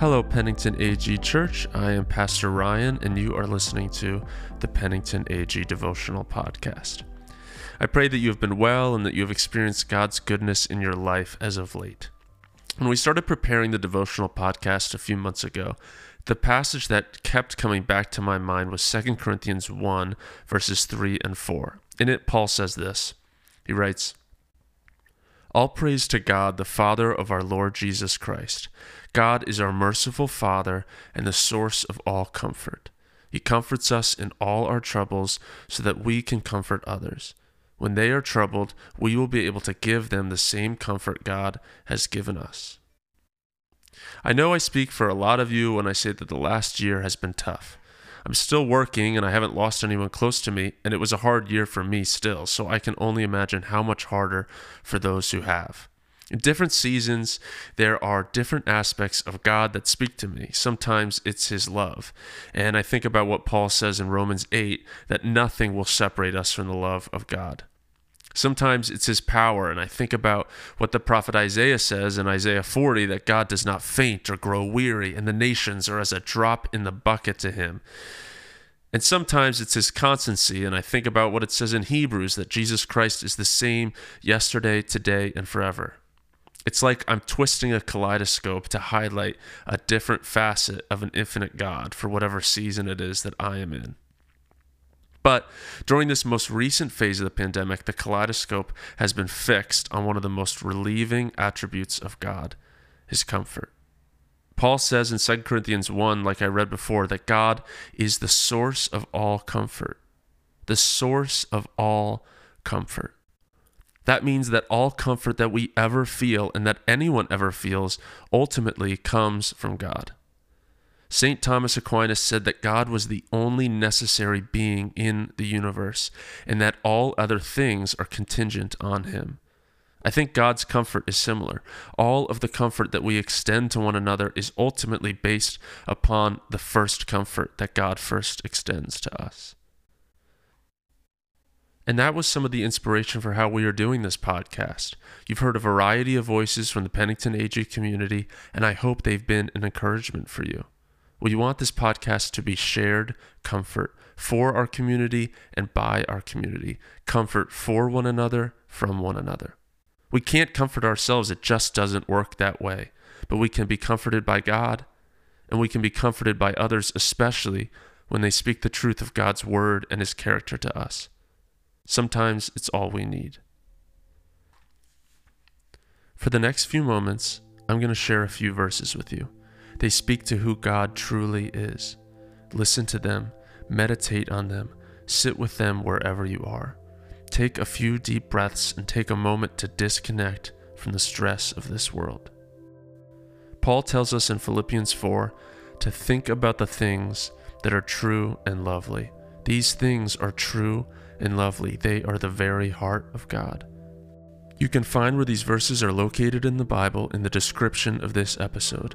Hello, Pennington AG Church. I am Pastor Ryan, and you are listening to the Pennington AG Devotional Podcast. I pray that you have been well and that you have experienced God's goodness in your life as of late. When we started preparing the devotional podcast a few months ago, the passage that kept coming back to my mind was 2 Corinthians 1, verses 3 and 4. In it, Paul says this He writes, All praise to God, the Father of our Lord Jesus Christ. God is our merciful Father and the source of all comfort. He comforts us in all our troubles so that we can comfort others. When they are troubled, we will be able to give them the same comfort God has given us. I know I speak for a lot of you when I say that the last year has been tough. I'm still working and I haven't lost anyone close to me, and it was a hard year for me still, so I can only imagine how much harder for those who have. In different seasons, there are different aspects of God that speak to me. Sometimes it's His love. And I think about what Paul says in Romans 8 that nothing will separate us from the love of God. Sometimes it's his power, and I think about what the prophet Isaiah says in Isaiah 40 that God does not faint or grow weary, and the nations are as a drop in the bucket to him. And sometimes it's his constancy, and I think about what it says in Hebrews that Jesus Christ is the same yesterday, today, and forever. It's like I'm twisting a kaleidoscope to highlight a different facet of an infinite God for whatever season it is that I am in. But during this most recent phase of the pandemic, the kaleidoscope has been fixed on one of the most relieving attributes of God his comfort. Paul says in 2 Corinthians 1, like I read before, that God is the source of all comfort. The source of all comfort. That means that all comfort that we ever feel and that anyone ever feels ultimately comes from God. St. Thomas Aquinas said that God was the only necessary being in the universe and that all other things are contingent on him. I think God's comfort is similar. All of the comfort that we extend to one another is ultimately based upon the first comfort that God first extends to us. And that was some of the inspiration for how we are doing this podcast. You've heard a variety of voices from the Pennington AG community, and I hope they've been an encouragement for you. We want this podcast to be shared comfort for our community and by our community, comfort for one another, from one another. We can't comfort ourselves, it just doesn't work that way. But we can be comforted by God, and we can be comforted by others, especially when they speak the truth of God's word and his character to us. Sometimes it's all we need. For the next few moments, I'm going to share a few verses with you. They speak to who God truly is. Listen to them, meditate on them, sit with them wherever you are. Take a few deep breaths and take a moment to disconnect from the stress of this world. Paul tells us in Philippians 4 to think about the things that are true and lovely. These things are true and lovely, they are the very heart of God. You can find where these verses are located in the Bible in the description of this episode.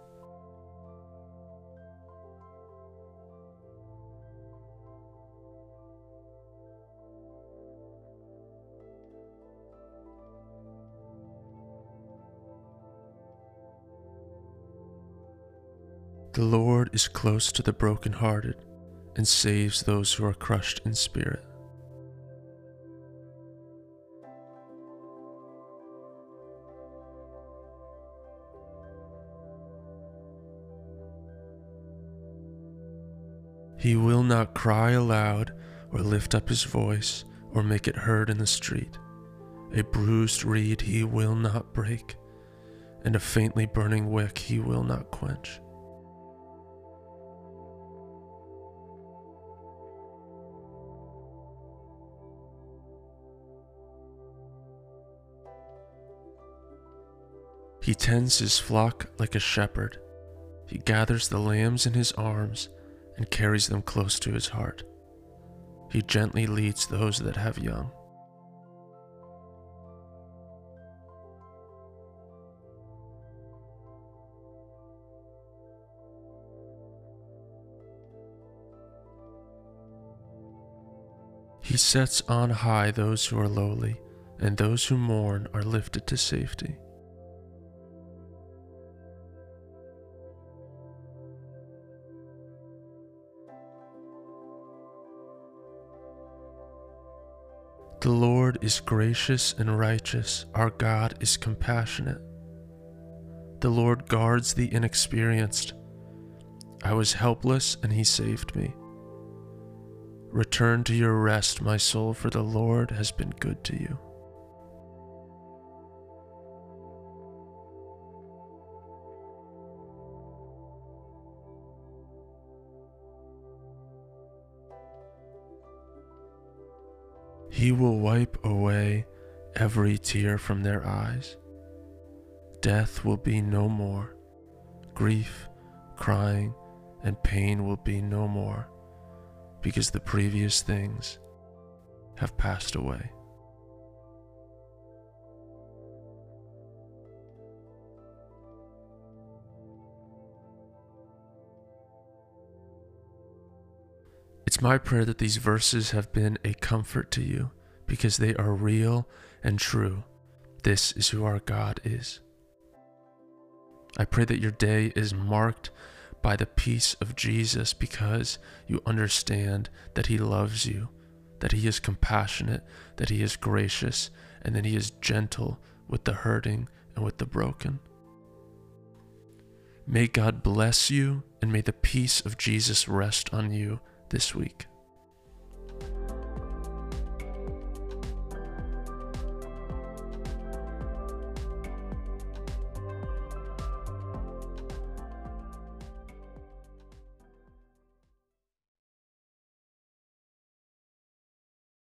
The Lord is close to the brokenhearted and saves those who are crushed in spirit. He will not cry aloud or lift up his voice or make it heard in the street. A bruised reed he will not break, and a faintly burning wick he will not quench. He tends his flock like a shepherd. He gathers the lambs in his arms and carries them close to his heart. He gently leads those that have young. He sets on high those who are lowly, and those who mourn are lifted to safety. The Lord is gracious and righteous, our God is compassionate. The Lord guards the inexperienced. I was helpless and he saved me. Return to your rest, my soul, for the Lord has been good to you. He will wipe away every tear from their eyes. Death will be no more. Grief, crying, and pain will be no more, because the previous things have passed away. It's my prayer that these verses have been a comfort to you because they are real and true. This is who our God is. I pray that your day is marked by the peace of Jesus because you understand that He loves you, that He is compassionate, that He is gracious, and that He is gentle with the hurting and with the broken. May God bless you and may the peace of Jesus rest on you this week.